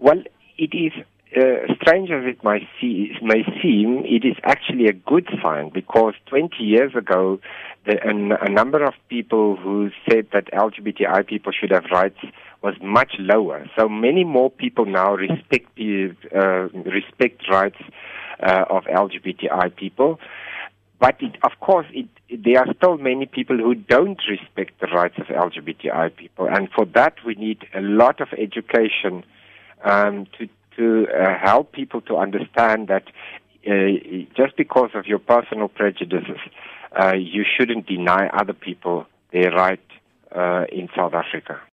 Well, it is uh, strange as it may, see, may seem, it is actually a good sign because 20 years ago, the, a, number of people who said that LGBTI people should have rights was much lower. So many more people now respect uh, respect rights uh, of LGBTI people. But it, of course, it, there are still many people who don't respect the rights of LGBTI people, and for that we need a lot of education um, to to uh, help people to understand that uh, just because of your personal prejudices, uh, you shouldn't deny other people their right uh, in South Africa.